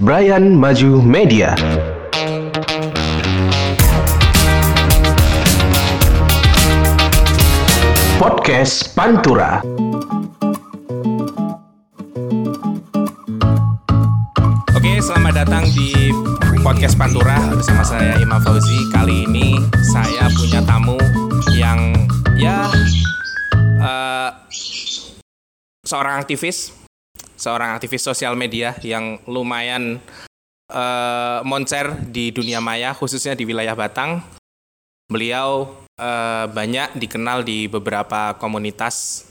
Brian Maju Media. Podcast Pantura. Oke, selamat datang di podcast Pantura bersama saya Imam Fauzi. Kali ini saya punya tamu yang ya eh, seorang aktivis, seorang aktivis sosial media yang lumayan eh, moncer di dunia maya, khususnya di wilayah Batang. Beliau eh, banyak dikenal di beberapa komunitas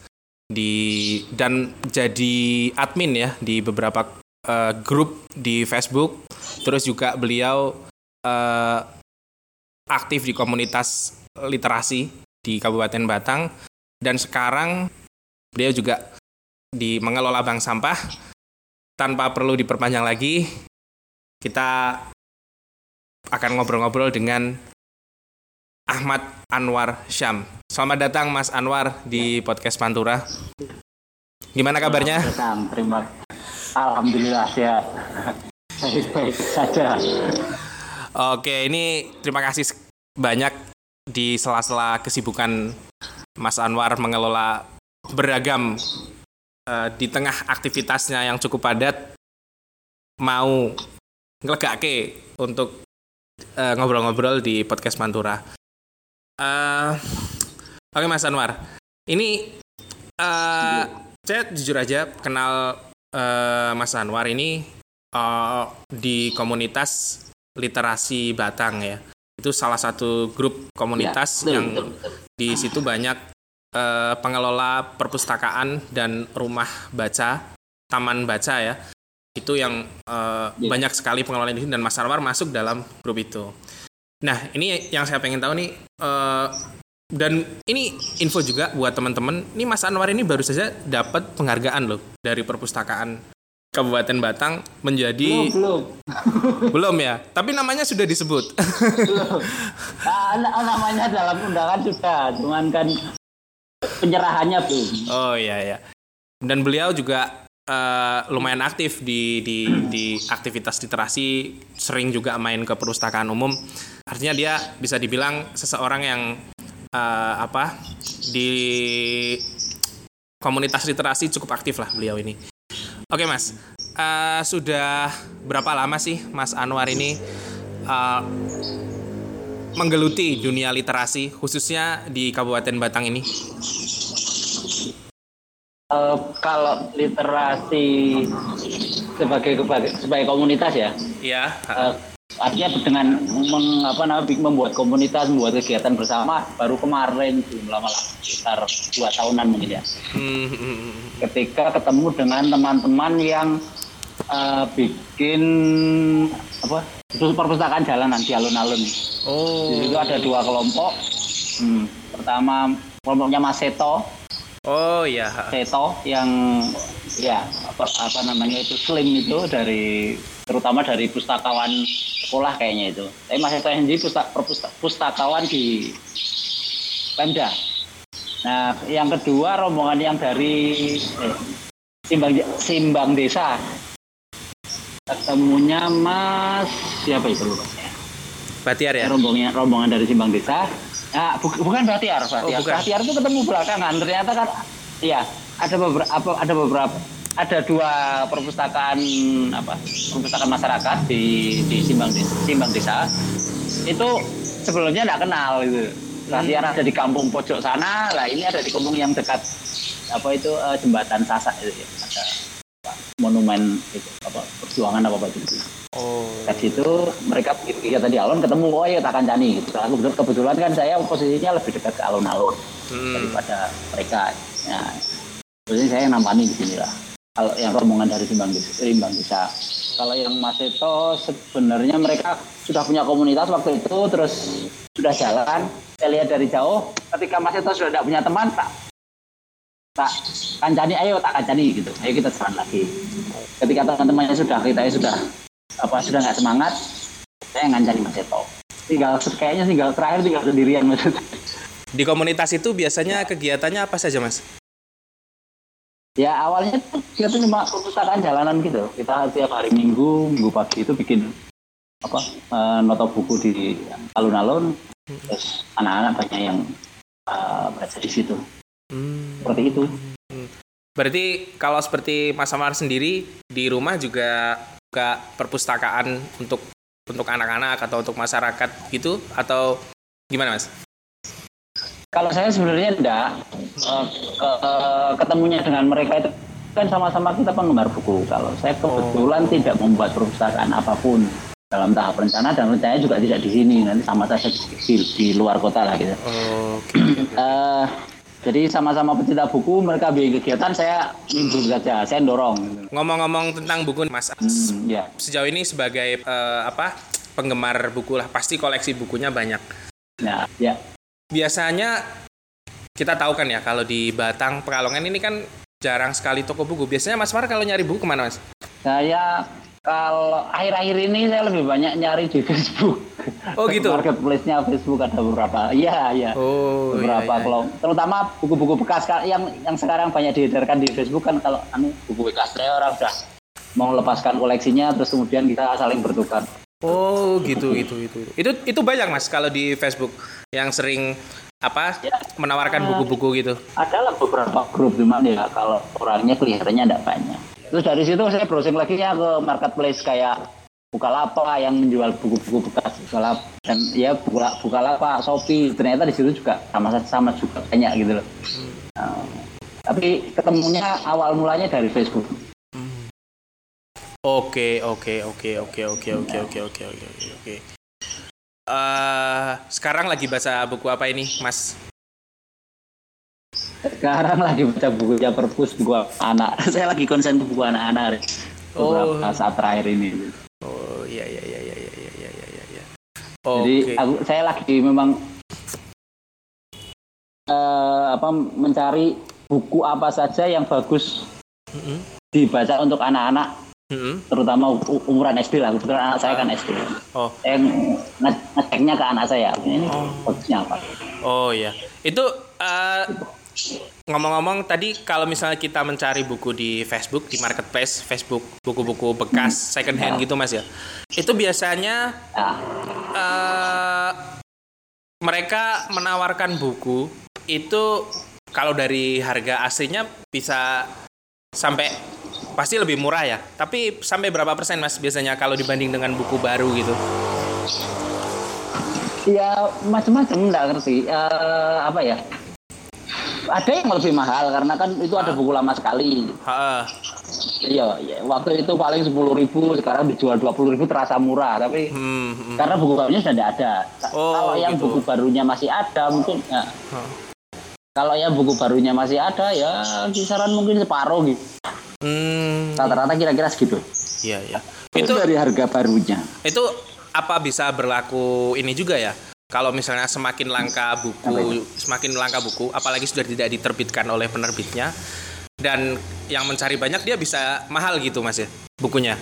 di dan jadi admin ya di beberapa eh, grup di Facebook. Terus juga beliau eh, aktif di komunitas literasi di Kabupaten Batang dan sekarang beliau juga di mengelola bank sampah. Tanpa perlu diperpanjang lagi, kita akan ngobrol-ngobrol dengan Ahmad Anwar Syam. Selamat datang Mas Anwar di podcast Pantura. Gimana kabarnya? Datang, terima Alhamdulillah sehat. Baik-baik saja. Oke, ini terima kasih banyak di sela-sela kesibukan Mas Anwar mengelola beragam eh, di tengah aktivitasnya yang cukup padat mau ngelegake untuk eh, ngobrol-ngobrol di podcast Mantura. Eh, Oke Mas Anwar, ini eh, saya jujur aja kenal eh, Mas Anwar ini eh, di komunitas literasi Batang ya. Itu salah satu grup komunitas Ya, betul, yang betul, betul. di situ banyak eh, pengelola perpustakaan dan rumah baca, taman baca ya. Itu yang eh, Ya. banyak sekali pengelola di sini dan Mas Anwar masuk dalam grup itu. Nah, ini yang saya pengen tahu nih eh, dan ini info juga buat teman-teman. Ini Mas Anwar ini baru saja dapat penghargaan loh dari perpustakaan Kabupaten Batang menjadi Belum, belum. belum ya, tapi namanya sudah disebut. belum. Ah, na- namanya dalam undangan sudah, cuman kan penyerahannya belum. Oh iya ya. Dan beliau juga eh, lumayan aktif di di di aktivitas literasi, sering juga main ke perpustakaan umum. Artinya dia bisa dibilang seseorang yang eh, apa di komunitas literasi cukup aktif lah beliau ini. Oke mas, Eh, sudah berapa lama sih Mas Anwar ini eh, menggeluti dunia literasi khususnya di Kabupaten Batang ini? Eh, kalau literasi sebagai sebagai, komunitas ya, Iya. eh, artinya dengan meng, apa namanya, membuat komunitas, membuat kegiatan bersama, baru kemarin belum lama lah, sekitar dua tahunan mungkin ya. Hmm, ketika ketemu dengan teman-teman yang eh, bikin apa itu perpustakaan jalanan di alun-alun. Oh. Di situ ada dua kelompok. Hmm, pertama kelompoknya Mas Seto, Oh iya. Seto yang ya apa, apa namanya itu slim itu dari terutama dari pustakawan sekolah kayaknya itu. Tapi Mas Seto sendiri pustak, pustakawan di Pemda. Nah, yang kedua rombongan yang dari eh, Simbang Simbang Desa. Ketemunya Mas siapa itu lupa. Batiar ya? Rombongan rombongan dari Simbang Desa. Nah, bu- bukan Bahtiar. Oh, bukan. Bahtiar itu ketemu belakangan. Ternyata kan iya, ada beberapa ada beberapa ada dua perpustakaan apa? Perpustakaan masyarakat di di Simbang Desa, Simbang Desa. Itu sebelumnya tidak kenal gitu. Bahtiar ada di kampung pojok sana, lah ini ada di kampung yang dekat apa itu eh, jembatan Sasak itu ya. Ada apa, monumen itu apa perjuangan apa apa itu. Oh. Dari situ mereka ya tadi alun ketemu oh ya tak kancani gitu. Aku kebetulan, kebetulan kan saya posisinya lebih dekat ke alun-alun Hmm. daripada mereka. Ya, jadi saya yang nampani di sini lah. Kalau yang rombongan dari Simbang Desa, Simbang Desa. Kalau yang Mas Eto sebenarnya mereka sudah punya komunitas waktu itu terus sudah jalan. Saya lihat dari jauh ketika Mas Eto sudah tidak punya teman tak tak kancani ayo tak kancani gitu. Ayo kita jalan lagi. Ketika teman-temannya sudah kita sudah apa sudah nggak semangat? Saya ngancani Mas Eto. Tinggal kayaknya tinggal terakhir tinggal sendirian Mas. Di komunitas itu biasanya kegiatannya apa saja, Mas? Ya awalnya kita tuh cuma perpustakaan jalanan gitu. Kita tiap hari minggu minggu pagi itu bikin apa eh, noto buku di alun-alun. Terus anak-anak banyak yang eh, baca di situ. Hmm. seperti itu. Berarti kalau seperti Mas Amar sendiri di rumah juga buka perpustakaan untuk untuk anak-anak atau untuk masyarakat gitu? Atau gimana Mas? kalau saya sebenarnya enggak. Eh, ke- eh, ketemunya dengan mereka itu kan sama-sama kita penggemar buku. Kalau saya kebetulan tidak membuat perpustakaan apa pun dalam tahap rencana dan rencananya juga tidak di sini. Nanti sama saja di, di, luar kota lah gitu. Oh, Eh, jadi sama-sama pecinta buku mereka bikin kegiatan saya minggu saja saya dorong ngomong-ngomong tentang buku Mas, Hmm, ya sejauh ini sebagai eh, apa penggemar buku lah pasti koleksi bukunya banyak. ya ya Biasanya kita tahu kan ya kalau di Batang Pekalongan ini kan jarang sekali toko buku. Biasanya Mas Mar kalau nyari buku ke mana Mas? saya kalau akhir-akhir ini saya lebih banyak nyari di Facebook Oh, gitu? marketplace-nya Facebook ada beberapa iya iya Oh, beberapa iya, iya. kalau terutama buku-buku bekas yang yang sekarang banyak diedarkan di Facebook kan kalau anu buku bekas saya orang udah mau lepaskan koleksinya terus kemudian kita saling bertukar Oh gitu gitu gitu. Itu itu banyak mas kalau di Facebook yang sering apa Ya. menawarkan buku-buku gitu. adalah beberapa grup cuman ya kalau orangnya kelihatannya tidak banyak terus dari situ saya browsing lagi ya ke marketplace kayak Bukalapak yang menjual buku-buku bekas Bukalapak dan ya Bukala- Bukalapak Shopee ternyata di situ juga sama sama juga banyak gitu loh Nah, tapi ketemunya awal mulanya dari Facebook Oke oke oke oke oke oke oke oke oke oke oke. Eh, sekarang lagi baca buku apa ini mas? Sekarang lagi baca bukunya perpus buku anak saya lagi konsen ke buku anak-anak beberapa Oh. saat terakhir ini Oh iya iya iya iya iya iya iya iya. iya. Jadi Oke. aku, saya lagi memang eh, apa mencari buku apa saja yang bagus Mm-mm. dibaca untuk anak-anak, Mm-mm. terutama u- umuran SD lah. Kebetulan anak saya kan SD. Oh Saya nge- ngeceknya ke anak saya. Ini bagusnya apa? oh iya. Itu eh, ngomong-ngomong tadi kalau misalnya kita mencari buku di Facebook di marketplace Facebook buku-buku bekas second hand gitu mas ya. Itu biasanya eh mereka menawarkan buku itu kalau dari harga aslinya bisa sampai pasti lebih murah ya. Tapi sampai berapa persen mas biasanya kalau dibanding dengan buku baru gitu? ya macam-macam nggak ngerti. Eh, apa ya? Ada yang lebih mahal karena kan itu ada buku lama sekali. Ha, Iya, iya. waktu itu paling sepuluh ribu, sekarang dijual dua puluh ribu terasa murah. Tapi hmm, hmm. karena buku barunya sudah tidak ada. Oh, kalau yang gitu. buku barunya masih ada mungkin ya. Kalau yang buku barunya masih ada ya kisaran mungkin separuh gitu. Hmm, Rata-rata kira-kira segitu. iya ya. Itu Itu dari harga barunya. itu apa bisa berlaku ini juga ya? Kalau misalnya semakin langka buku, semakin langka buku, apalagi sudah tidak diterbitkan oleh penerbitnya, dan yang mencari banyak dia bisa mahal gitu mas ya bukunya.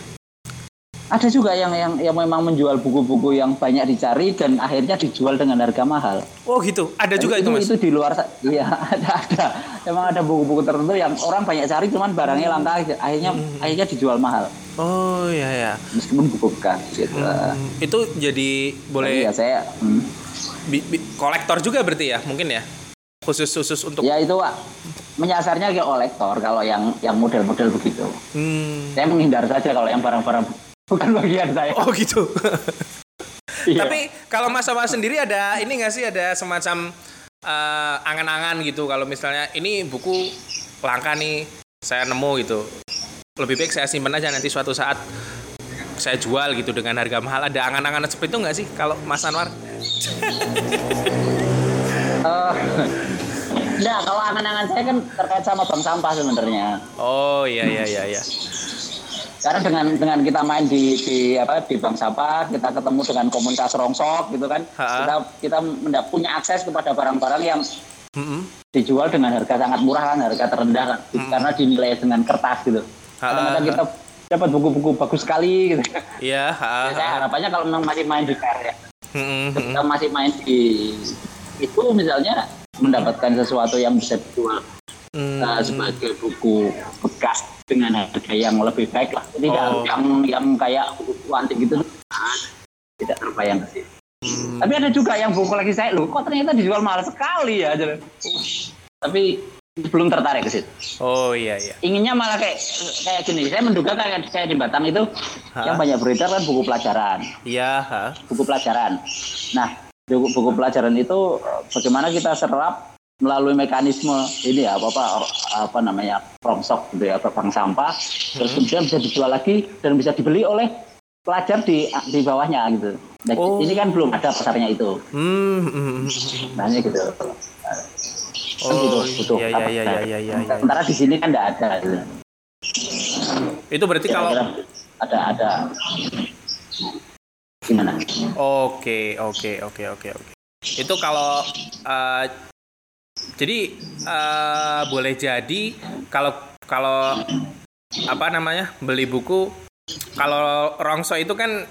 Ada juga yang yang yang memang menjual buku-buku yang banyak dicari dan akhirnya dijual dengan harga mahal. Oh gitu, ada juga itu, mas. Itu di luar iya ada ada. Memang ada buku-buku tertentu yang orang banyak cari cuman barangnya langka akhirnya Hmm. akhirnya dijual mahal Oh iya ya. meskipun buku bekas gitu. Hmm, itu jadi boleh ya saya hmm. Bi- bi- kolektor juga berarti ya mungkin ya khusus khusus untuk. ya itu Pak, menyasarnya ke kolektor kalau yang yang model-model begitu. Hmm. Saya menghindar saja kalau yang barang-barang bukan bagian saya. Oh gitu. Iya. Tapi kalau Mas sama sendiri ada ini nggak sih ada semacam eh, angan-angan gitu kalau misalnya ini buku langka nih saya nemu gitu. Lebih baik saya simpan aja nanti suatu saat saya jual gitu dengan harga mahal. Ada angan-angan seperti itu nggak sih kalau Mas Anwar? Nah, kalau angan-angan saya kan terkait sama bank sampah sebenarnya. Oh iya iya iya iya. Karena dengan dengan kita main di di apa di bank sampah, kita ketemu dengan komunitas rongsok gitu kan. Ha-ha. Kita kita mendap- punya akses kepada barang-barang yang Mm-mm. dijual dengan harga sangat murah kan, harga terendah kan. Karena dinilai dengan kertas gitu. Kadang-kadang kita dapat buku-buku bagus sekali gitu. Iya. ha, Ya, saya ha. harapannya kalau memang masih main di karya, Mm-mm, mm-mm. kita masih main di itu misalnya mendapatkan sesuatu yang bisa dijual Hmm. uh, sebagai buku bekas dengan harga yang lebih baik lah. Tidak Oh. yang yang kayak buku antik gitu. Nah, tidak terbayang situ. Hmm. Tapi ada juga yang buku lagi saya, loh kok ternyata dijual mahal sekali ya. Jadi, Tapi belum tertarik ke situ. Oh iya iya. Inginnya malah kayak kayak gini. Saya menduga kayak kayak di Batang itu Hah? yang banyak beredar kan buku pelajaran, Iya, ha. buku pelajaran. Nah, buku, buku pelajaran itu bagaimana kita serap melalui mekanisme ini ya apa apa, apa namanya promsok gitu ya bank sampah terus kemudian bisa dijual lagi dan bisa dibeli oleh pelajar di di bawahnya gitu. Nah, Oh. ini kan belum ada pasarnya itu. Hmm, hmm, hmm, hmm. Nah, gitu. Kan Oh, butuh, butuh iya, iya, iya, iya, iya, iya, iya. Sementara di sini kan tidak ada. Gitu. Itu berarti kalau ada ada gimana? Oke, oke, oke, oke, oke. Itu kalau eh, jadi eh, boleh jadi kalau kalau apa namanya beli buku kalau rongso itu kan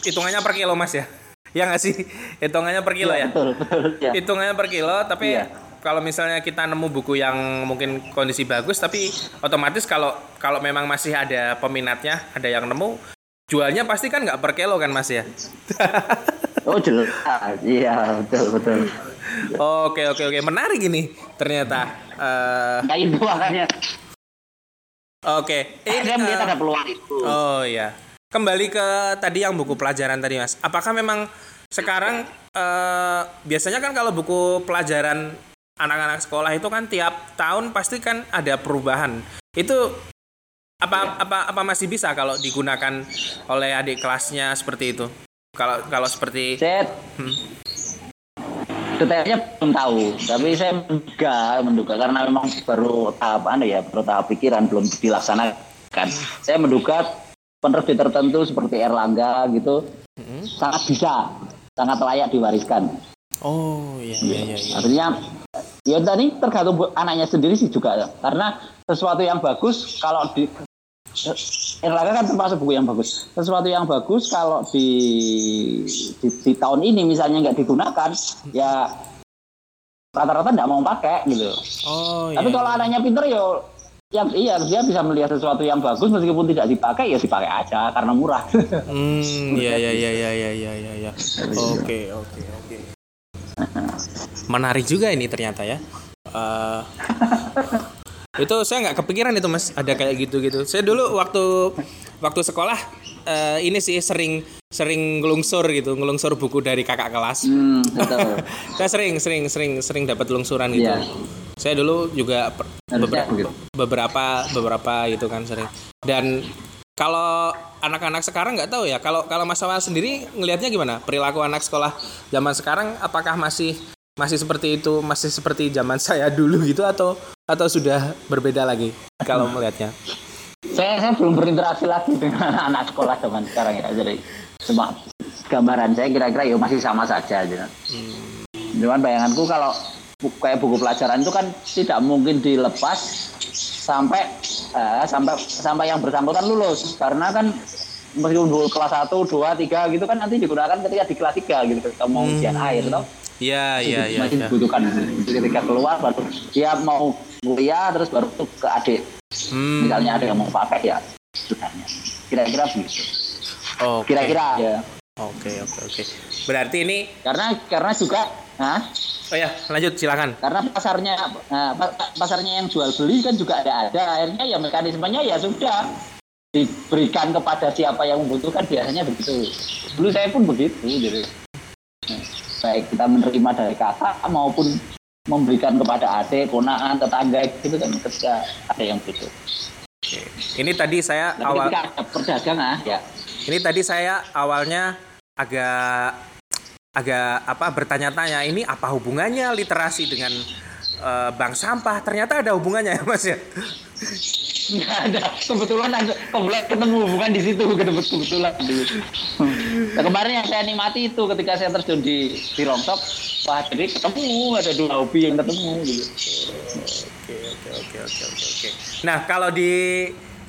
hitungannya per kilo mas ya ya nggak sih hitungannya per kilo ya Betul betul ya. hitungannya per kilo tapi Iya. Kalau misalnya kita nemu buku yang mungkin kondisi bagus tapi otomatis kalau kalau memang masih ada peminatnya ada yang nemu jualnya pasti kan nggak per kilo kan mas ya? Oh jelas, iya betul betul. oke oke oke. Menarik ini ternyata. Nah itu makanya. Oke ini saya melihat eh, ada peluang itu. oh ya kembali ke tadi yang buku pelajaran tadi mas. Apakah memang sekarang eh, biasanya kan kalau buku pelajaran anak-anak sekolah itu kan tiap tahun pasti kan ada perubahan itu apa apa apa masih bisa kalau digunakan oleh adik kelasnya seperti itu kalau kalau seperti Saya Hmm. detailnya belum tahu, tapi saya menduga, menduga karena memang baru tahap anu ya, baru tahap pikiran belum dilaksanakan. Saya menduga penerbit tertentu seperti Erlangga gitu Hmm. sangat bisa, sangat layak diwariskan. oh iya iya iya, iya. Artinya Ya tadi tergantung anaknya sendiri sih juga. Ya. Karena sesuatu yang bagus kalau di eh, Erlangga kan termasuk buku yang bagus. Sesuatu yang bagus kalau di di, di tahun ini misalnya nggak digunakan, ya rata-rata nggak mau pakai gitu. Oh, Tapi iya, kalau iya. anaknya pinter ya yang iya dia bisa melihat sesuatu yang bagus meskipun tidak dipakai ya dipakai aja karena murah. hmm, ya ya ya ya ya ya ya. Oke oke oke. Menarik juga ini ternyata ya. Eh, itu saya nggak kepikiran itu mas ada kayak gitu gitu. Saya dulu waktu waktu sekolah eh, ini sih sering sering ngelungsur gitu, ngelungsur buku dari kakak kelas. hmm, betul. Saya sering sering sering sering dapat lungsuran gitu. Iya. Saya dulu juga beberapa beberapa beberapa gitu kan sering. Dan kalau anak-anak sekarang nggak tahu ya. Kalau kalau Mas Awal sendiri ngelihatnya gimana? Perilaku anak sekolah zaman sekarang apakah masih masih seperti itu, masih seperti zaman saya dulu gitu atau atau sudah berbeda lagi kalau melihatnya? saya saya belum berinteraksi lagi dengan anak sekolah zaman sekarang ya jadi cuma gambaran saya kira-kira ya masih sama saja gitu. cuman bayanganku kalau kayak buku pelajaran itu kan tidak mungkin dilepas sampai eh, sampai sampai yang bersangkutan lulus. Karena kan meskipun dulu kelas 1, 2, 3 gitu kan nanti digunakan ketika di kelas 3 gitu ketika mau ujian akhir toh. Iya, iya, iya. masih iya. dibutuhkan. Ketika keluar baru dia mau kuliah terus baru tuh ke adik. Hmm, misalnya ada yang mau pakai ya sudahnya kira-kira begitu. Oke. kira-kira ya. Oke, oke, oke. Berarti ini karena karena juga nah, Oh ya, lanjut silakan. karena pasarnya nah, pa- pa- pasarnya yang jual beli kan juga ada ada. Akhirnya ya mekanismenya ya sudah. Diberikan kepada siapa yang membutuhkan biasanya begitu. Dulu saya pun begitu jadi Nah, baik kita menerima dari kakak maupun memberikan kepada adik ponaan tetangga gitu kan ketika ada yang butuh. Oke. Ini tadi saya tapi awal ada ah ya. Ini tadi saya awalnya agak agak apa bertanya-tanya ini apa hubungannya literasi dengan eh, bank sampah? Ternyata ada hubungannya ya, Mas ya. Nggak ada. Kebetulan ada kebetulan ketemu bukan di situ ketemu- kebetulan. Nah, kemarin yang saya nikmati itu ketika saya terjun di di Rongsok, wah jadi ketemu ada dua hobi yang ketemu gitu. Oke, oke, oke, oke, oke, oke. Nah, kalau di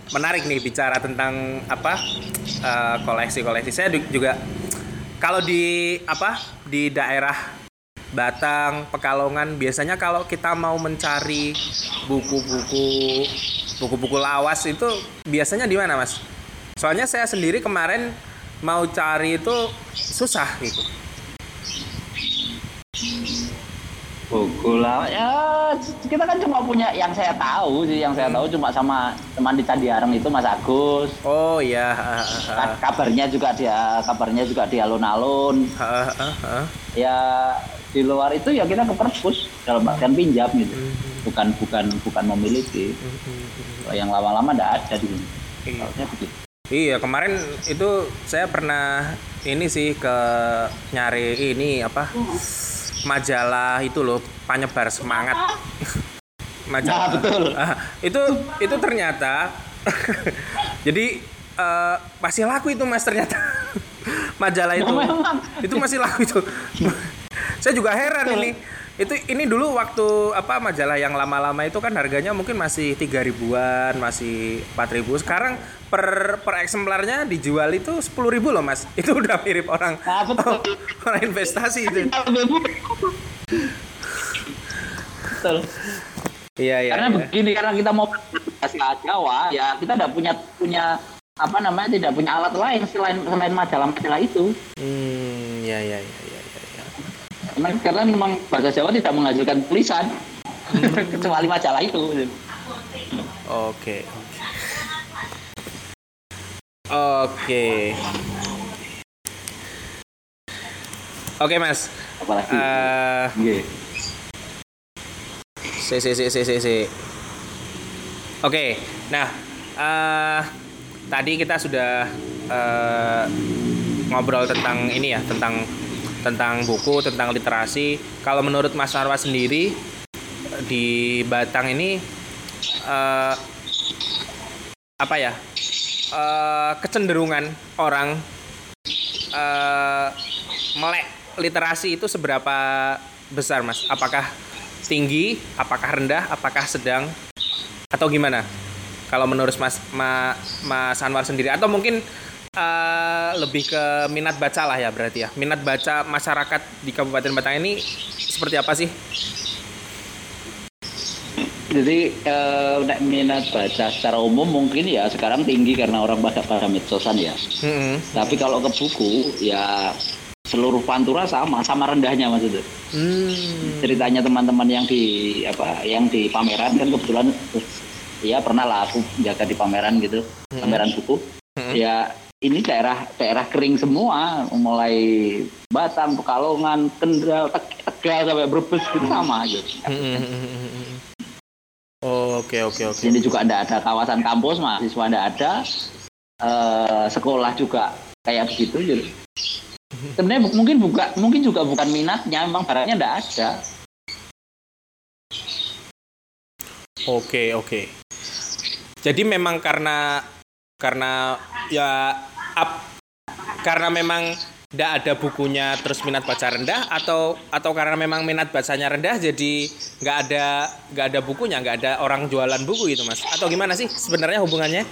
menarik nih bicara tentang apa eh, koleksi-koleksi. Saya du- juga kalau di apa di daerah Batang, Pekalongan biasanya kalau kita mau mencari buku-buku buku-buku lawas itu biasanya di mana mas? Soalnya saya sendiri kemarin mau cari itu susah gitu. Buku lah. Ya kita kan cuma punya yang saya tahu sih yang saya tahu cuma sama teman di Candiareng itu Mas Agus. Oh iya. Ka- kabarnya juga dia kabarnya juga di alun-alun. Ya di luar itu ya kita ke perpus dalam artian pinjam gitu. Bukan bukan bukan memiliki. Kalau yang lama-lama enggak ada di sini. Iya. Harusnya begitu. Iya kemarin itu saya pernah ini sih ke nyari ini apa majalah itu loh penyebar semangat. Majalah Nah, betul. Ah, itu itu ternyata jadi eh, masih laku itu mas ternyata. Majalah itu. Itu masih laku itu. Saya juga heran ini itu ini dulu waktu apa majalah yang lama-lama itu kan harganya mungkin masih tiga ribuan masih empat ribu sekarang per per eksemplarnya dijual itu sepuluh ribu loh mas itu udah mirip orang Nah, betul. orang investasi itu betul iya iya karena iya. begini karena kita mau bahasa Jawa ya kita tidak punya punya apa namanya tidak punya alat lain selain selain majalah-majalah itu hmm ya ya ya ya ya, ya. Karena, karena memang bahasa Jawa tidak menghasilkan tulisan kecuali majalah itu Oke. Oke. Oke, Mas. apalagi Eh, Iya. si si si si si si. Oke. Nah, eh tadi kita sudah eh, ngobrol tentang ini ya, tentang tentang buku, tentang literasi. Kalau menurut Mas Narwa sendiri di Batang ini eh apa ya? eh, kecenderungan orang eh, melek literasi itu seberapa besar, Mas? Apakah tinggi, apakah rendah, apakah sedang, atau gimana? Kalau menurut Mas Ma- Mas Anwar sendiri, atau mungkin eh, lebih ke minat baca lah ya berarti ya. Minat baca masyarakat di Kabupaten Batang ini seperti apa sih? Jadi nek minat baca secara umum mungkin ya sekarang tinggi karena orang pada pada medsosan ya. Mm-mm. Tapi kalau ke buku ya seluruh pantura sama sama rendahnya mas itu. Hmm. Ceritanya teman-teman yang di apa yang di pameran kan kebetulan ya pernah lah aku jaga di pameran gitu pameran buku. Ya ini daerah daerah kering semua mulai Batam, Pekalongan, Kendal, Teg- Tegal sampai Brebes gitu sama gitu. Oke oke oke. Ini juga tidak ada kawasan kampus, mahasiswa tidak ada. Eh, sekolah juga kayak begitu. Jadi. Sebenarnya bu- mungkin buka, mungkin juga bukan minatnya, memang barangnya tidak ada. Oke oke. Jadi memang karena karena ya up, karena memang tidak ada bukunya terus minat baca rendah atau atau karena memang minat bacanya rendah jadi nggak ada nggak ada bukunya nggak ada orang jualan buku itu mas atau gimana sih sebenarnya hubungannya?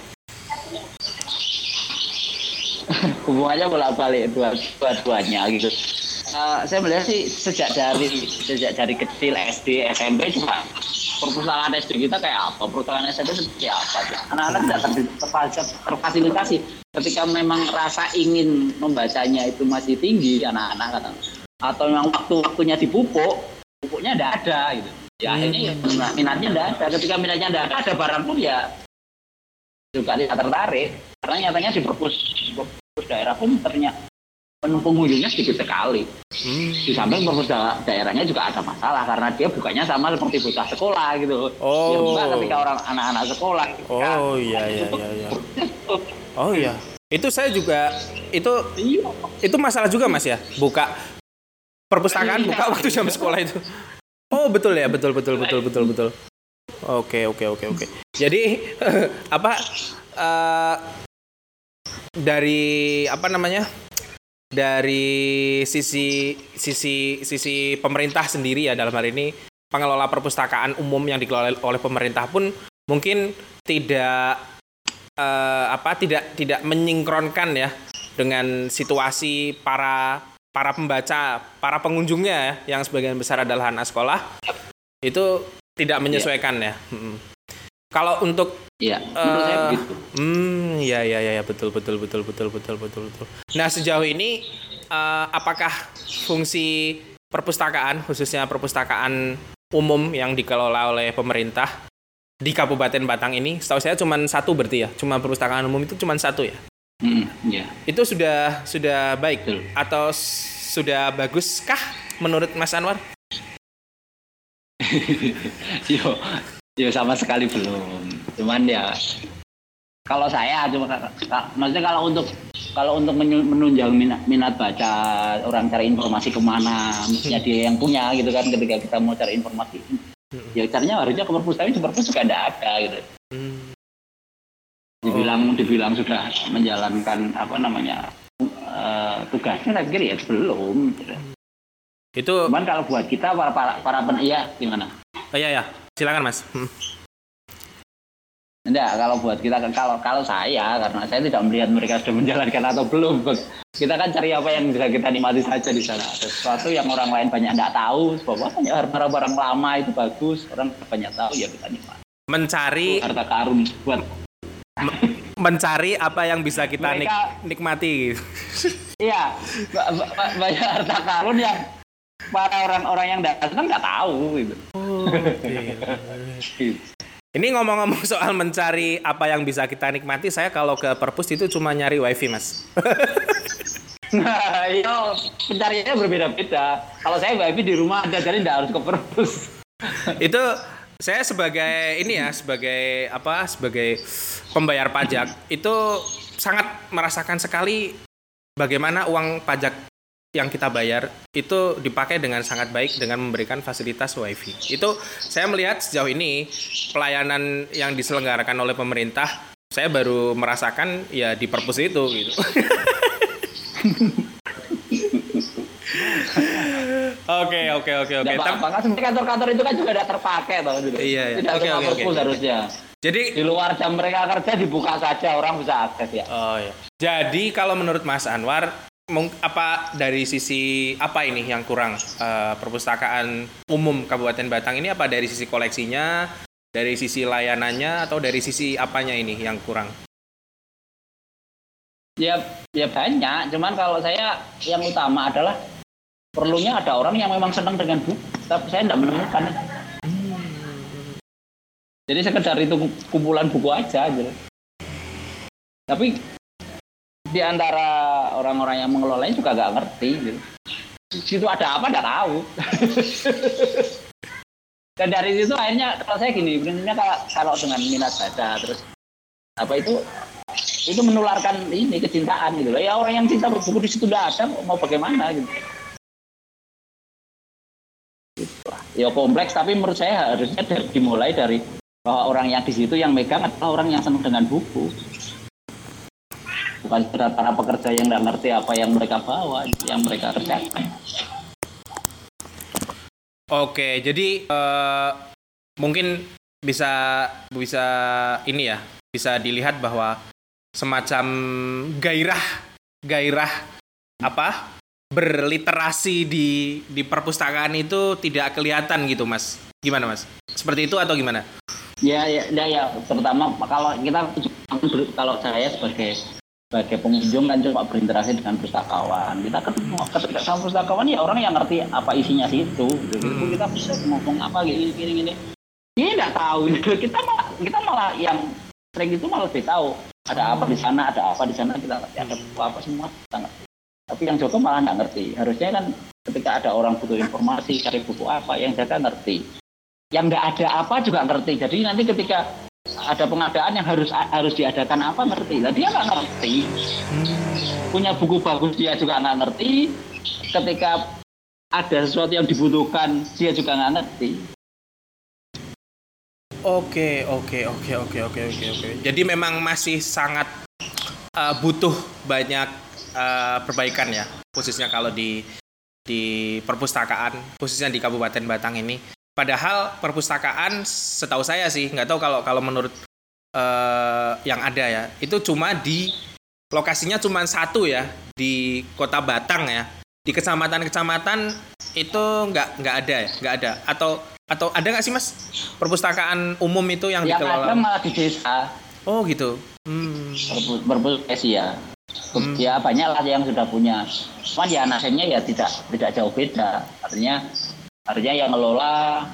Hubungannya bolak-balik dua, dua-duanya gitu. Eh, saya melihat sih sejak dari sejak dari kecil SD, SMP cuma perpustakaan SD kita kayak apa, perpustakaan SMP seperti apa. Anak-anak tidak ter- terfasil- terfasilitasi. Ketika memang rasa ingin membacanya itu masih tinggi anak-anak kata atau memang waktu-waktunya dipupuk, pupuknya tidak ada gitu. Ya akhirnya ya minat- minatnya tidak ada. Ketika minatnya tidak ada, ada barang pun ya juga tidak tertarik karena nyatanya di perpus, perpus daerah pun ternyata pengunjungnya sedikit sekali. Di samping perpus da- daerahnya juga ada masalah karena dia bukannya sama seperti bocah sekolah gitu. Oh. Ya buka ketika orang anak-anak sekolah. Oh iya iya iya. iya. Oh iya. Itu saya juga itu Iya. itu masalah juga mas ya buka perpustakaan buka waktu jam sekolah itu oh betul ya betul betul betul betul betul oke oke oke oke jadi apa eh, dari apa namanya dari sisi sisi sisi pemerintah sendiri ya dalam hal ini pengelola perpustakaan umum yang dikelola oleh pemerintah pun mungkin tidak eh, apa tidak tidak menyingkronkan ya dengan situasi para para pembaca, para pengunjungnya ya, yang sebagian besar adalah anak sekolah itu tidak menyesuaikan ya. Mm. Kalau untuk Iya, menurut saya Eh, begitu. Hmm, ya ya ya ya, betul betul betul betul betul betul betul. Nah sejauh ini eh, apakah fungsi perpustakaan khususnya perpustakaan umum yang dikelola oleh pemerintah di Kabupaten Batang ini, setahu saya cuma satu berarti ya, cuma perpustakaan umum itu cuma satu ya. Mm, Iya. Itu sudah sudah baik Betul. atau sudah baguskah menurut Mas Anwar? yo, yo sama sekali belum. Cuman ya kalau saya cuma maksudnya kalau untuk kalau untuk menunjang minat, minat baca orang cari informasi ke mana mestinya dia yang punya gitu kan ketika kita mau cari informasi ya caranya harusnya ke perpustakaan perpus juga ada ada gitu Hmm. dibilang dibilang sudah menjalankan apa namanya eh, tugasnya saya pikir ya belum gitu. Itu cuman kalau buat kita para para, para pen iya gimana oh, ya ya, silakan Mas. Enggak, kalau buat kita kalau kalau saya karena saya tidak melihat mereka sudah menjalankan atau belum. Kita kan cari apa yang bisa kita nikmati saja di sana. Sesuatu yang orang lain banyak tidak tahu, bahwa banyak barang-barang lama itu bagus, orang banyak tahu ya kita nikmati. Mencari Harta karun buat mencari apa yang bisa kita nik- Mereka- nikmati. iya ba- ba- ba- banyak harta karun yang para orang-orang yang datang nggak tahu gitu. Ini ngomong-ngomong soal mencari apa yang bisa kita nikmati, saya kalau ke perpus itu cuma nyari wifi, Mas. Nah, itu pencariannya berbeda-beda. Kalau saya wifi di rumah ada jadi tidak harus ke perpus. itu saya sebagai ini ya, sebagai apa? Sebagai pembayar pajak itu sangat merasakan sekali bagaimana uang pajak yang kita bayar itu dipakai dengan sangat baik dengan memberikan fasilitas wifi. Itu saya melihat sejauh ini pelayanan yang diselenggarakan oleh pemerintah saya baru merasakan ya di perpus itu gitu. Oke oke oke oke. Kan kantor-kantor itu kan juga tidak terpakai tau gitu. Iya, iya. Tidak oke, perpus oke. harusnya. Jadi Di luar jam mereka kerja dibuka saja orang bisa akses ya. Oh ya. Jadi kalau menurut Mas Anwar, apa dari sisi apa ini yang kurang Eh, perpustakaan umum Kabupaten Batang ini apa dari sisi koleksinya, dari sisi layanannya atau dari sisi apanya ini yang kurang? Ya, ya banyak. Cuman kalau saya yang utama adalah perlunya ada orang yang memang senang dengan buku. Tapi saya tidak menemukan. Jadi sekedar itu kumpulan buku aja gitu. Tapi di antara orang-orang yang mengelolanya juga nggak ngerti gitu. Situ ada apa nggak tahu. Dan dari situ akhirnya kalau saya gini, prinsipnya kalau, kalau dengan minat baca terus apa itu itu menularkan ini kecintaan gitu loh. Ya orang yang cinta buku di situ udah ada mau bagaimana gitu. Ya kompleks tapi menurut saya harusnya dimulai dari bahwa orang yang di situ yang megang adalah orang yang senang dengan buku. Bukan sekedar para pekerja yang nggak ngerti apa yang mereka bawa, yang mereka kerjakan. Oke, jadi eh, mungkin bisa bisa ini ya, bisa dilihat bahwa semacam gairah gairah apa berliterasi di di perpustakaan itu tidak kelihatan gitu, Mas. Gimana, Mas? Seperti itu atau gimana? Ya, ya, ya, ya, terutama kalau kita kalau saya sebagai sebagai pengunjung kan cuma berinteraksi dengan pustakawan. Kita ketemu ketika sama pustakawan ya orang yang ngerti apa isinya situ. Gitu. Hmm. Kita bisa ngomong apa gini gini gini. Ini nggak tahu. Gitu. Kita malah kita malah yang sering itu malah lebih tahu ada apa di sana, ada apa di sana kita ngerti, ada buku apa semua kita ngerti. Tapi yang Joko malah nggak ngerti. Harusnya kan ketika ada orang butuh informasi cari buku apa yang jaga ngerti yang nggak ada apa juga ngerti. Jadi nanti ketika ada pengadaan yang harus harus diadakan apa ngerti. Lah dia nggak ngerti. Punya buku bagus dia juga nggak ngerti. Ketika ada sesuatu yang dibutuhkan dia juga nggak ngerti. Oke, oke, oke, oke, oke, oke, oke. Jadi memang masih sangat uh, butuh banyak uh, perbaikan ya, khususnya kalau di di perpustakaan, khususnya di Kabupaten Batang ini. Padahal perpustakaan, setahu saya sih, nggak tahu kalau kalau menurut uh, yang ada ya, itu cuma di lokasinya cuma satu ya di Kota Batang ya. Di kecamatan-kecamatan itu nggak nggak ada ya, nggak ada. Atau atau ada nggak sih mas perpustakaan umum itu yang Yang dikelola? ada malah di desa Oh gitu. Hmm. perpu- perpustasi ya. Ya banyak lah yang sudah punya. Cuman ya nasibnya ya tidak tidak jauh beda. Artinya artinya yang ngelola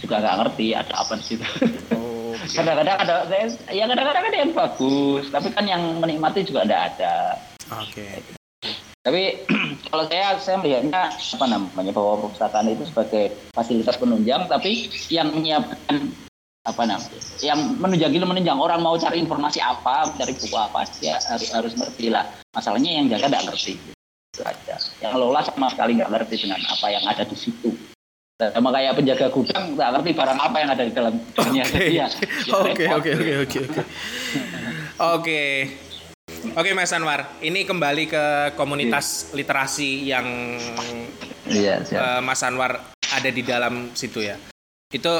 juga nggak ngerti ada apa di situ. Oh. kadang-kadang ada ya kadang-kadang ada yang bagus, tapi kan yang menikmati juga tidak ada. Oke. Tapi kalau saya saya melihatnya apa namanya bahwa perpustakaan itu sebagai fasilitas penunjang, tapi yang menyiapkan apa namanya, yang menunjang itu menunjang orang mau cari informasi apa, cari buku apa, ya harus harus ngerti lah. Masalahnya yang jaga tidak ngerti, itu aja. Yang lola sama sekali nggak ngerti dengan apa yang ada di situ. Sama kayak penjaga gudang nggak ngerti barang apa yang ada di dalam gudangnya. Oke. Jadi ya, ya Oke oke oke oke oke. Oke. Oke Mas Anwar, ini kembali ke komunitas literasi yang Iya, siap. eh, Mas Anwar ada di dalam situ ya. Itu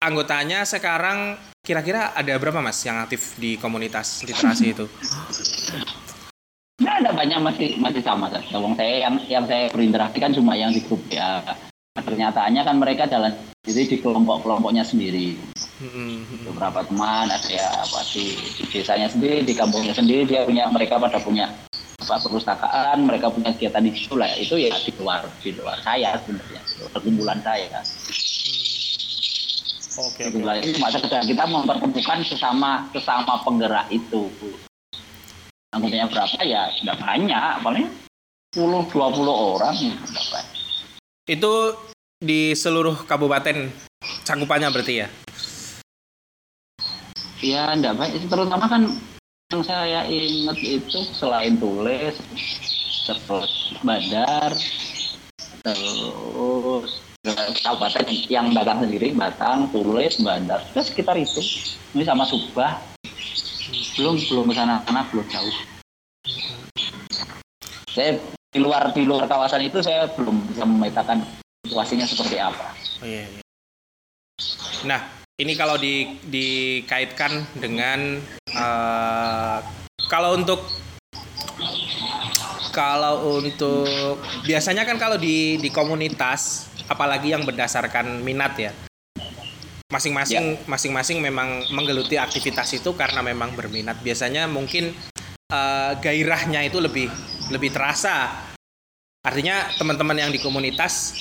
anggotanya sekarang kira-kira ada berapa Mas yang aktif di komunitas literasi itu? Nah, ada banyak masih masih sama saja. Wong saya yang yang saya berinteraksi kan cuma yang di grup ya. Pernyataannya kan mereka jalan sendiri di kelompok-kelompoknya sendiri. Mm-mm. Beberapa teman ada ya apa di, di desanya sendiri, di kampungnya sendiri dia punya mereka pada punya apa perpustakaan, mereka punya kegiatan di situ lah. Itu ya di luar di luar saya sebenarnya, di luar kumpulan saya. Oke Di luar itu cuma sekedar kita mempertemukan sesama sesama penggerak itu. Anggotanya berapa ya? Tidak banyak, paling 10 20 orang tidak banyak. Itu di seluruh kabupaten cakupannya berarti ya? Ya, enggak baik. Terutama kan yang saya ingat itu selain tulis, terus bandar, terus kabupaten yang Batang sendiri, Batang, tulis, bandar, sudah sekitar itu. Ini sama Subah, belum belum ke sana belum jauh. Saya di luar di luar kawasan itu saya belum bisa memetakan situasinya seperti apa. Oh, iya, iya. Nah, ini kalau di, dikaitkan dengan eh, kalau untuk kalau untuk biasanya kan kalau di di komunitas apalagi yang berdasarkan minat ya masing-masing masing-masing memang menggeluti aktivitas itu karena memang berminat biasanya mungkin eh, gairahnya itu lebih lebih terasa artinya teman-teman yang di komunitas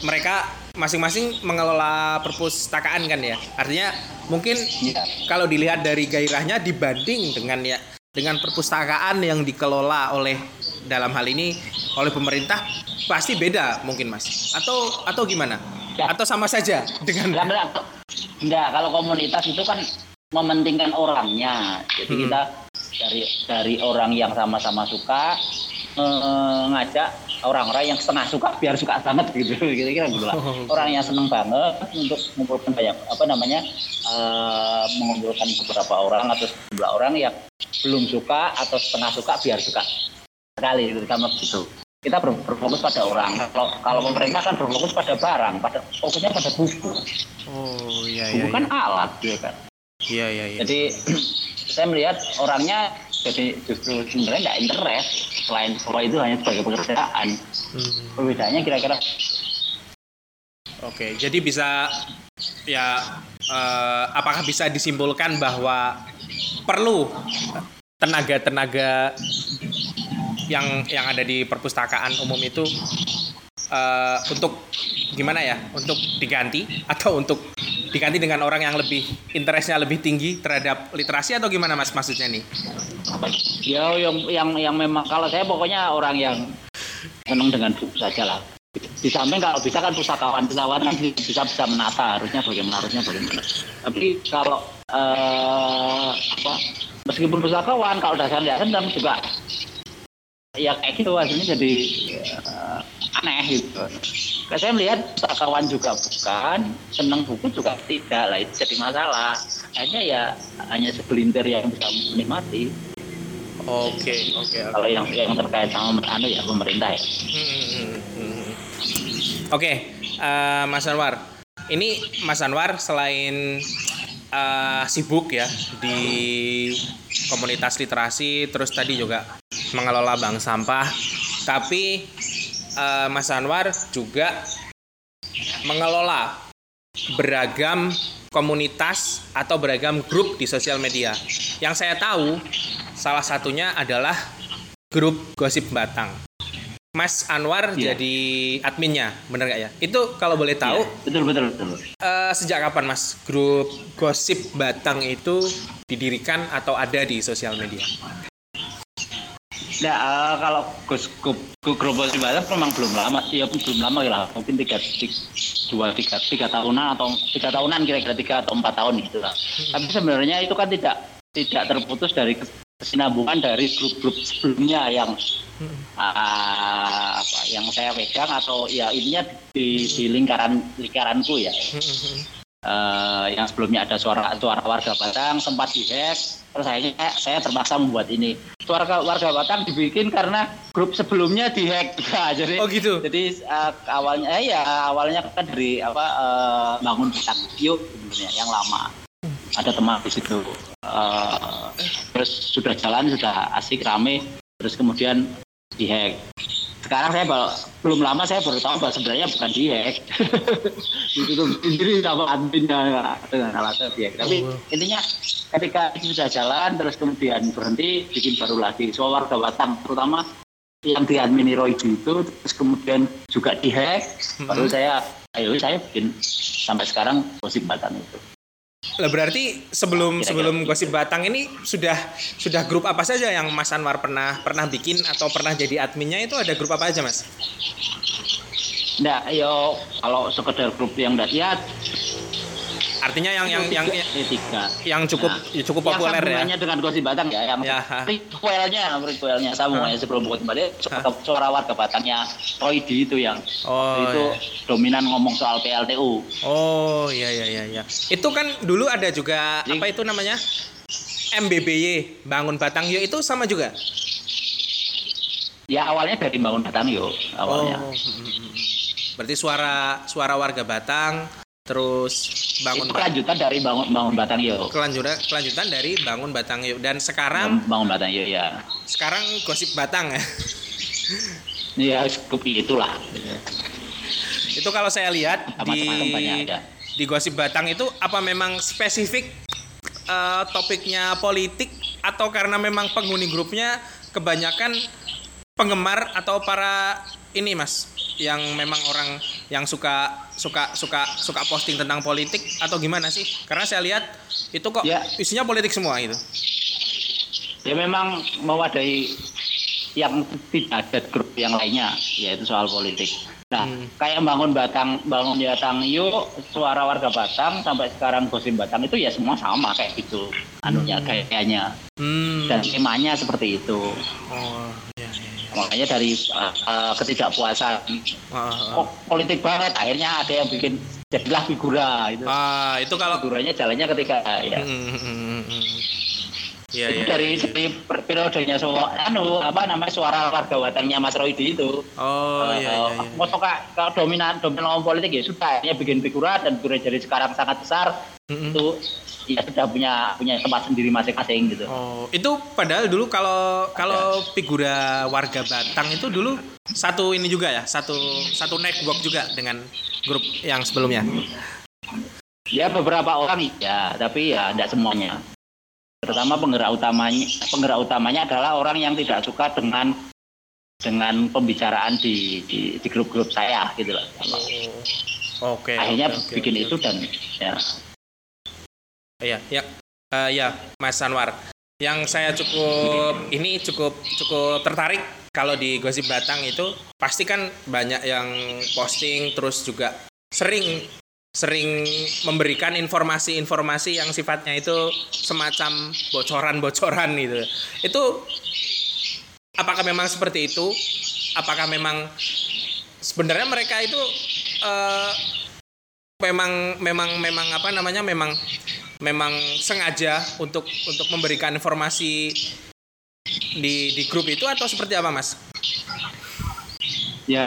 mereka masing-masing mengelola perpustakaan kan ya artinya mungkin Iya. kalau dilihat dari gairahnya dibanding dengan ya dengan perpustakaan yang dikelola oleh dalam hal ini oleh pemerintah pasti beda mungkin mas atau atau gimana Ya. atau sama saja dengan Enggak, enggak. Enggak, kalau komunitas itu kan mementingkan orangnya. Jadi Hmm. kita dari dari orang yang sama-sama suka eh, ngajak orang-orang yang setengah suka biar suka banget gitu. Kira-kira gitu lah. Oh. Orang yang seneng banget untuk mengumpulkan banyak apa namanya eh, mengumpulkan beberapa orang atau sejumlah orang yang belum suka atau setengah suka biar suka sekali gitu sama begitu kita ber- berfokus pada orang. Kalau kalau pemerintah kan berfokus pada barang pada fokusnya pada buku. Oh iya iya bukan alat gitu kan. Iya iya iya. Jadi saya melihat orangnya jadi justru sebenarnya nggak interest selain bahwa itu hanya sebagai pekerjaan Hmm. perbedaannya kira-kira Oke, jadi bisa ya eh, apakah bisa disimpulkan bahwa perlu tenaga-tenaga yang yang ada di perpustakaan umum itu eh, untuk gimana ya? Untuk diganti atau untuk diganti dengan orang yang lebih interestnya lebih tinggi terhadap literasi atau gimana Mas maksudnya nih? ya yang yang yang memang kalau saya pokoknya orang yang senang dengan buku saja lah. Di samping kalau bisa kan pustakawan pustakawan kan bisa bisa menata harusnya bagaimana harusnya bagaimana. Tapi kalau eh, apa meskipun pustakawan kalau dasar senang juga ya kayak gitu hasilnya jadi eh, aneh gitu Nah, saya melihat pustakawan juga bukan senang buku juga tidak lah itu jadi masalah akhirnya ya hanya segelintir yang bisa menikmati Oke, oke, oke. kalau yang yang terkait sama anu ya pemerintah ya Hmm. Oke, eh, Mas Anwar. Ini Mas Anwar selain eh, sibuk ya di komunitas literasi, terus tadi juga mengelola bank sampah, tapi eh, Mas Anwar juga mengelola beragam komunitas atau beragam grup di sosial media. Yang saya tahu salah satunya adalah grup Gosip Batang. Mas Anwar Iya. jadi adminnya, bener nggak ya? Itu kalau boleh tahu Iya, betul betul betul. eh, sejak kapan Mas grup Gosip Batang itu didirikan atau ada di sosial media? Nah, eh, kalau Gus Gosip Batang memang belum lama, ya belum lama ya lah, mungkin tiga, dua tiga tiga tahunan atau tiga tahunan kira-kira tiga atau empat tahun gitu lah. Tapi sebenarnya itu kan tidak tidak terputus dari kesinambungan dari grup-grup sebelumnya yang ah, apa, yang saya pegang atau ya intinya di, di lingkaran lingkaranku ya. Eh, yang sebelumnya ada suara suara warga Batang sempat dihack terus akhirnya saya terpaksa membuat ini. Suara warga Batang dibikin karena grup sebelumnya dihack Nah, jadi Oh, gitu? jadi eh, awalnya eh, ya awalnya kan dari apa eh, bangun Batang yuk sebenarnya yang lama. Ada teman di situ. Eh, terus sudah jalan sudah asik rame terus kemudian dihack sekarang saya belum lama saya baru tahu bahwa sebenarnya bukan dihack ditutup sendiri sama adminnya dengan alasan dihack tapi intinya ketika itu sudah jalan terus kemudian berhenti bikin baru lagi. Soal warga Batang terutama yang di admin itu terus kemudian juga dihack baru saya ayo saya bikin sampai sekarang gosip Batang itu Lah berarti sebelum Kira-kira sebelum gitu. Gosip Batang ini sudah sudah grup apa saja yang Mas Anwar pernah pernah bikin atau pernah jadi adminnya itu ada grup apa aja Mas? Nah, yo kalau sekedar grup yang dah ya Artinya yang yang yang tiga, tiga. yang cukup Nah, ya cukup yang populer ya. sambungannya dengan gosip Batang ya, yang Ya, prequelnya, prequelnya sambungannya sebelum gosip Batang suara, warga Batangnya Roydi itu yang Oh, itu dominan ngomong soal PLTU. Oh iya iya iya iya. Itu kan dulu ada juga Jadi- apa itu namanya? MBBY Bangun Batang Yuk itu sama juga. Ya awalnya dari bangun Batang yo, awalnya. Oh. mm, mm, mm. Berarti suara suara warga Batang terus bangun itu kelanjutan dari bangun bangun Batang yo. kelanjutan kelanjutan dari Bangun Batang Yuk dan sekarang Bangun Batang yo ya. sekarang Gosip Batang ya. Ya cukup itulah. itu kalau saya lihat di banyak ada. di Gosip Batang itu apa memang spesifik eh, topiknya politik atau karena memang penghuni grupnya kebanyakan penggemar atau para ini mas yang memang orang yang suka suka suka suka posting tentang politik atau gimana sih karena saya lihat itu kok Ya. isinya politik semua itu Ya memang mewadahi yang tidak ada grup yang lainnya, yaitu soal politik. Nah, Hmm. kayak bangun Batang, bangun Batang yuk, suara warga Batang sampai sekarang gosip Batang itu ya semua sama kayak gitu, anunya kayaknya hmm. dan temanya seperti itu. oh ya, ya. Makanya dari uh, uh, ketidakpuasan, ah, kok politik banget, akhirnya ada yang bikin jadilah figura itu. ah. Itu kalau Figuranya jalannya ketika ya. Hmm, hmm, hmm. Iya, itu iya. dari dari per- periodenya so, anu apa namanya suara warga watangnya Mas Roydi itu. Oh Eh, iya iya. iya. Mau suka kalau dominan dominan politik ya sudah akhirnya bikin figura dan figura jadi sekarang sangat besar Mm-mm. itu ya sudah punya punya tempat sendiri masing-masing gitu. Oh, itu padahal dulu kalau kalau figura warga Batang itu dulu satu ini juga ya, satu satu network juga dengan grup yang sebelumnya. Ya beberapa orang ya, tapi ya tidak semuanya. Terutama penggerak utamanya penggerak utamanya adalah orang yang tidak suka dengan dengan pembicaraan di di, di grup-grup saya gitu loh. Oke. Akhirnya oke, oke, bikin oke, itu dan ya Iya, ya. Eh, ya, Mas Anwar. Yang saya cukup ini cukup cukup tertarik kalau di Gosip Batang itu pasti kan banyak yang posting terus juga sering sering memberikan informasi-informasi yang sifatnya itu semacam bocoran-bocoran gitu. Itu apakah memang seperti itu? Apakah memang sebenarnya mereka itu eh, memang memang memang apa namanya memang memang sengaja untuk untuk memberikan informasi di di grup itu atau seperti apa mas? ya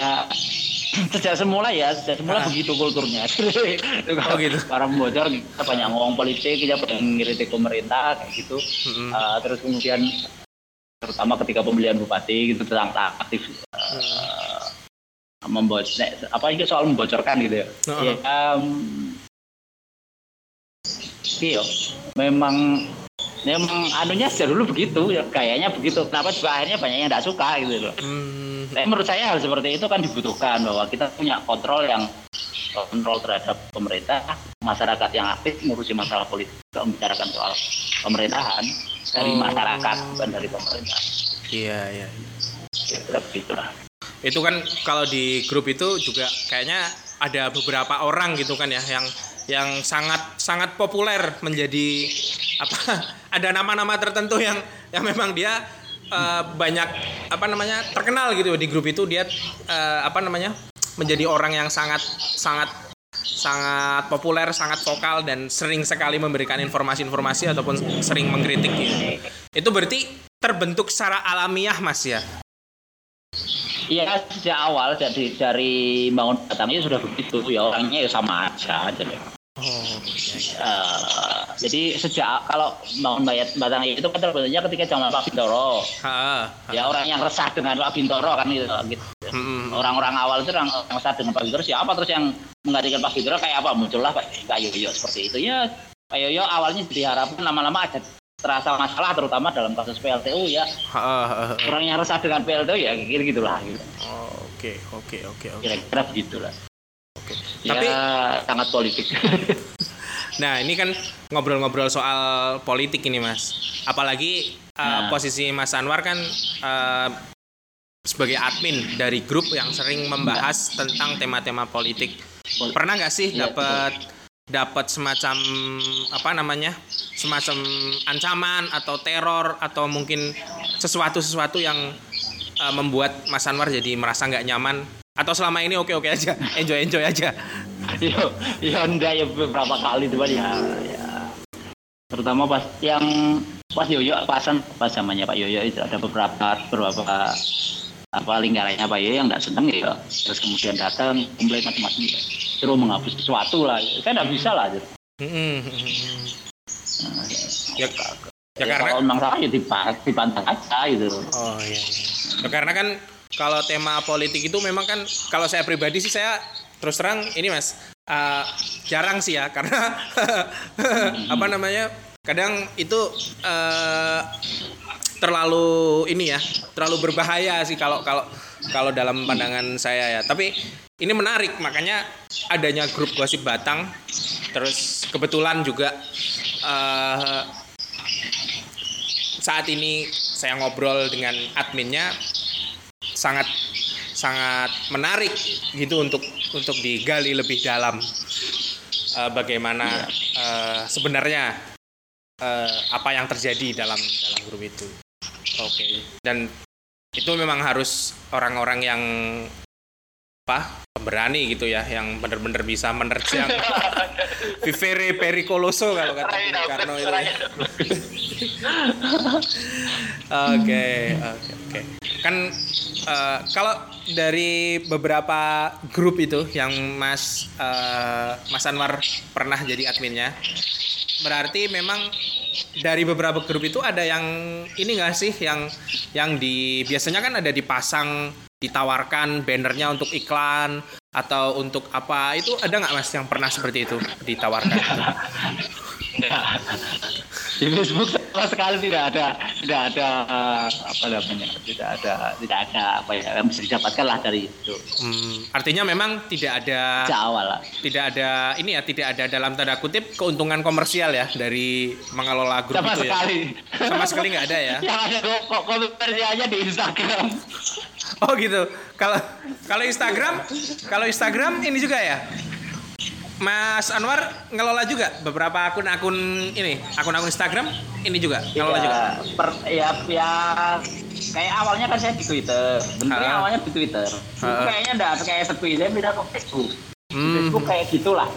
sejak semula ya sejak semula Ah. begitu kulturnya Oh, gitu. para pembocor kita banyak ngomong politik kita banyak ngiritik pemerintah kayak gitu Mm-mm. Eh, terus kemudian terutama ketika pemilihan bupati gitu tentang aktif Hmm. membocor apa ini soal membocorkan gitu ya Heeh. ya em, iya memang memang anunya sejak dulu begitu ya kayaknya begitu kenapa juga akhirnya banyak yang tidak suka gitu loh Hmm, Tapi menurut saya hal seperti itu kan dibutuhkan bahwa kita punya kontrol yang kontrol terhadap pemerintah, masyarakat yang aktif ngurusi masalah politik, juga membicarakan soal pemerintahan dari Oh. masyarakat bukan dari pemerintah. iya iya. Begitulah. Itu kan kalau di grup itu juga kayaknya ada beberapa orang gitu kan ya yang yang sangat sangat populer menjadi apa ada nama-nama tertentu yang yang memang dia eh, banyak apa namanya terkenal gitu di grup itu dia eh, apa namanya menjadi orang yang sangat sangat sangat populer, sangat vokal dan sering sekali memberikan informasi-informasi ataupun sering mengkritik gitu. Itu berarti terbentuk secara alamiah Mas ya. Iya sejak awal dari dari bangun batangnya sudah begitu ya orangnya ya sama aja deh. Oh, iya, iya. Eh, jadi sejak kalau bangun bayat batang itu kan terbentuknya ketika zaman Pak Bintoro Ha, ha. ya orang yang resah dengan Pak Bintoro kan gitu, gitu. Orang-orang awal itu orang yang resah dengan Pak Bintoro siapa terus yang menggantikan Pak Bintoro kayak apa muncullah Pak Yoyo seperti itu ya Pak Yoyo awalnya diharapkan lama-lama ada terasa masalah terutama dalam kasus PLTU ya Ha, orang yang resah dengan PLTU ya gitu gitulah gitu. Oh, Oke, oke, oke, oke. kira-kira begitulah. Ya Tapi sangat politik nah, ini kan ngobrol-ngobrol soal politik ini, Mas. Apalagi uh, Nah. posisi Mas Anwar kan uh, sebagai admin dari grup yang sering membahas tentang tema-tema politik. Pernah nggak sih Iya, dapat dapat semacam apa namanya? semacam ancaman atau teror atau mungkin sesuatu-sesuatu yang uh, membuat Mas Anwar jadi merasa nggak nyaman atau selama ini oke-oke aja, enjoy-enjoy aja. Yo, ya enggak ya beberapa kali tuh ya, ya. Terutama pas yang pas Yoyo pasan pas zamannya Pak Yoyo itu ada beberapa beberapa apa lingkarannya Pak Yoyo yang enggak seneng ya. Terus kemudian datang komplain macam-macam ya. Suruh menghapus sesuatu lah. Ya. Saya enggak bisa lah. gitu. Nah, ya, ya ya, karena kalau memang salah ya dipa- dipantang aja gitu. oh iya, iya. Ya, karena kan kalau tema politik itu memang kan kalau saya pribadi sih saya terus terang ini mas eh, jarang sih ya karena apa namanya kadang itu eh, terlalu ini ya terlalu berbahaya sih kalau kalau kalau dalam pandangan saya ya. Tapi ini menarik makanya adanya grup gosip Batang terus kebetulan juga eh, saat ini saya ngobrol dengan adminnya sangat sangat menarik gitu untuk untuk digali lebih dalam eh, bagaimana eh, sebenarnya eh, apa yang terjadi dalam dalam grup itu. Oke. Dan itu memang harus orang-orang yang apa berani gitu ya yang benar-benar bisa menerjang vivere pericoloso kalau kata Bung Karno itu ya. Oke, oke, oke. Kan eh, kalau dari beberapa grup itu yang Mas eh, Mas Anwar pernah jadi adminnya, berarti memang dari beberapa grup itu ada yang ini nggak sih yang yang di biasanya kan ada dipasang ditawarkan bannernya untuk iklan atau untuk apa itu ada nggak mas yang pernah seperti itu ditawarkan? di Facebook sama sekali tidak ada tidak ada eh, apa namanya tidak ada tidak ada apa ya yang bisa didapatkan lah dari itu. Hmm, artinya memang tidak ada sejak awal lah. tidak ada ini ya tidak ada dalam tanda kutip keuntungan komersial ya dari mengelola grup sama itu sekali. Ya sama sekali nggak ada ya? Yang ada kok komersialnya di Instagram. Oh gitu. Kalau kalau Instagram kalau Instagram ini juga ya Mas Anwar ngelola juga beberapa akun-akun ini akun-akun Instagram ini juga ngelola juga? ya, per, ya ya kayak awalnya kan saya di Twitter. Bentuknya Ha. awalnya di Twitter. Itu kayaknya enggak kayak sepi saya pindah ke Facebook. Hmm. Facebook kayak gitulah.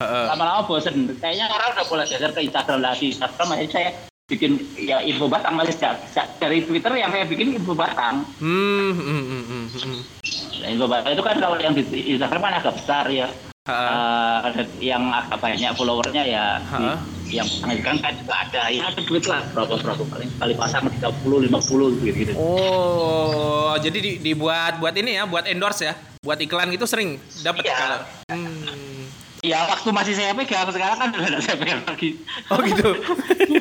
Lama-lama bosen. Kayaknya orang udah mulai geser ke Instagram lagi. Instagram masih saya bikin ya info batang masih dari Twitter yang saya bikin info batang. Hmm, hmm, hmm, hmm, hmm. Nah, info batang itu kan kalau yang di Instagram kan agak besar ya Eh, ada yang agak banyak followernya ya di- yang kan kan juga ada ya ada duit lah berapa berapa paling kali pasang 30 50 gitu gitu Oh, jadi di- dibuat buat ini ya, buat endorse ya, buat iklan gitu sering dapat Iya. kalau. Hmm. Ya waktu masih saya pegang sekarang kan udah saya pegang lagi. Oh gitu.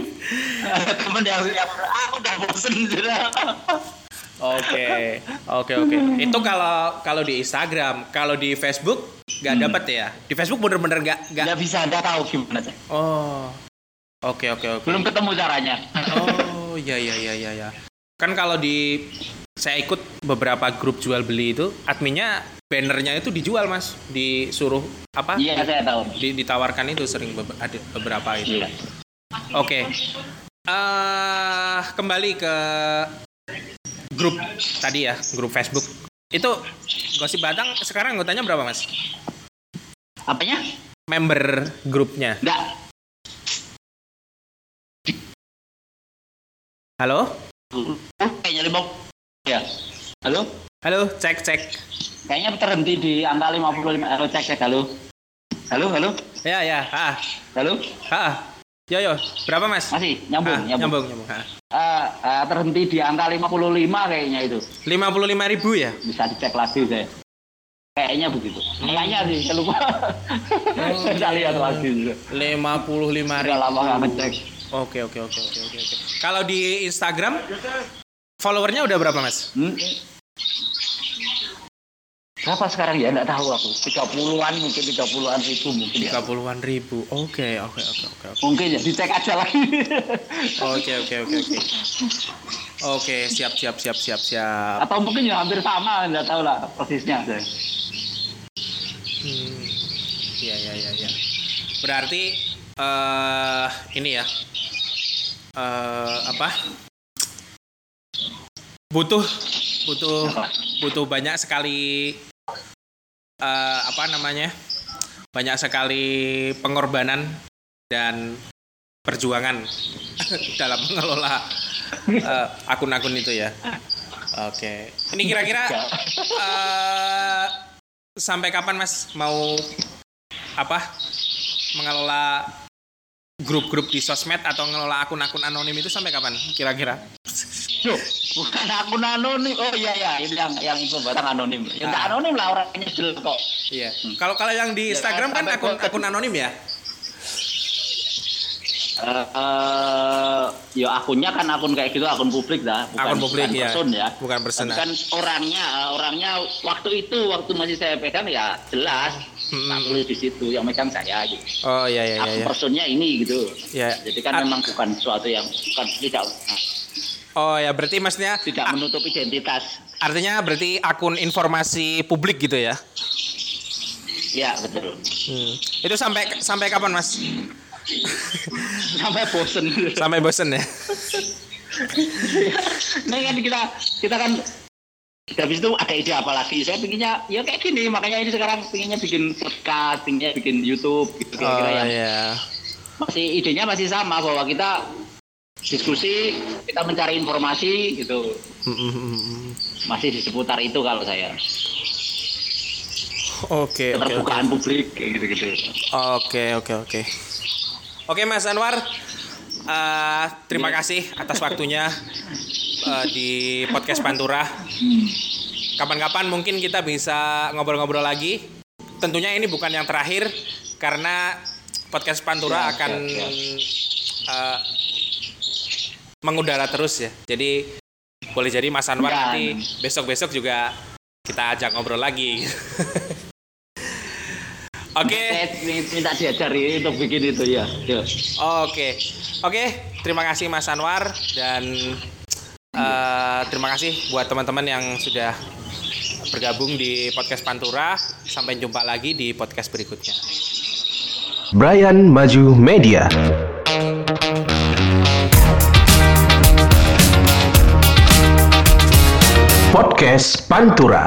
Temen yang yang aku udah bosen sudah. Oke, oke, oke. Itu kalau kalau di Instagram, kalau di Facebook nggak Hmm. dapet ya? Di Facebook bener-bener nggak nggak. Nggak bisa nggak tahu gimana sih. Oh, oke, oke, oke. Belum ketemu caranya. Oh, iya, iya, iya, iya, ya. Kan kalau di saya ikut beberapa grup jual beli itu, adminnya bannernya itu dijual mas, disuruh apa? Iya saya tahu. Di- ditawarkan itu sering ada beberapa itu. Iya. Oke. eh kembali ke grup tadi ya, grup Facebook. Itu Gosip Batang sekarang anggotanya berapa, Mas? Apanya? Member grupnya. Enggak. Halo? Kayaknya lima. Ya. Halo? Halo, cek cek. Kayaknya terhenti di angka 55. Halo cek cek halo. Halo halo. Ya ya, ah, Halo. ah. Yo yo, berapa, Mas? Masih nyambung Ah, nyambung. nyambung, nyambung. Ah. Eh, eh, terhenti di angka 55 kayaknya itu. 55 ribu ya? Bisa dicek lagi saya. Kayaknya begitu. Kayaknya sih saya lupa. saya lihat lagi. 55 Udah ribu. lama nggak ngecek. Oke oke oke oke oke. oke. Kalau di Instagram followernya udah berapa, Mas? Hmm. Berapa sekarang ya? Enggak tahu aku. 30-an mungkin 30-an ribu mungkin ya. 30-an ribu. Oke, oke, oke, oke. Mungkin ya dicek aja lagi. Oke oke oke oke. Oke siap siap siap siap siap. Atau mungkin ya hampir sama, enggak tahu lah persisnya. Hmm. Iya iya iya iya. Berarti eh ini ya eh apa? Butuh butuh butuh banyak sekali eh apa namanya? Banyak sekali pengorbanan dan perjuangan dalam mengelola eh, akun-akun itu ya. Oke. Ini kira-kira eh, sampai kapan Mas mau apa mengelola grup-grup di sosmed atau mengelola akun-akun anonim itu sampai kapan kira-kira? Bukan akun anonim. Oh iya iya, itu yang yang itu batang anonim. Ya enggak Ah. anonim lah orangnya jelas kok. Iya. Kalau kalau yang di Ya, Instagram kan sampai akun akun anonim ya? Eh, eh, ya akunnya kan akun kayak gitu akun publik dah, bukan, Akun publik, bukan ya. person ya. Bukan person, Tapi ah. kan orangnya, eh, orangnya waktu itu waktu masih saya pegang ya jelas. Hmm. Di situ yang megang saya gitu. Oh iya iya iya. Akun iya. personnya ini gitu. Ya. Jadi kan memang bukan sesuatu yang bukan tidak nah, Oh ya berarti maksudnya tidak menutup identitas. artinya berarti akun informasi publik gitu ya? Ya betul. Hmm. Itu sampai sampai kapan Mas? Sampai bosen. Sampai bosen ya? Nah kan kita kita kan habis itu ada ide apa lagi? Saya pinginnya ya kayak gini, makanya ini sekarang pinginnya bikin podcast, pinginnya bikin YouTube gitu Oh kira-kira yang iya. masih idenya masih sama bahwa kita diskusi, kita mencari informasi gitu. Masih di seputar itu kalau saya. Oke oke oke. Keterbukaan publik gitu-gitu. Oke oke oke. Oke Mas Anwar, eh, terima kasih atas waktunya eh, di podcast Pantura. Kapan-kapan mungkin kita bisa ngobrol-ngobrol lagi. Tentunya ini bukan yang terakhir karena podcast Pantura Ya, akan ya, eh, mengudara terus ya. Jadi boleh jadi Mas Anwar Ya. nanti besok-besok juga kita ajak ngobrol lagi. Oke. Saya minta diajari untuk bikin itu ya. Oke, oke. Terima kasih Mas Anwar dan eh, terima kasih buat teman-teman yang sudah bergabung di podcast Pantura. Sampai jumpa lagi di podcast berikutnya. Brian Maju Media. Podcast Pantura.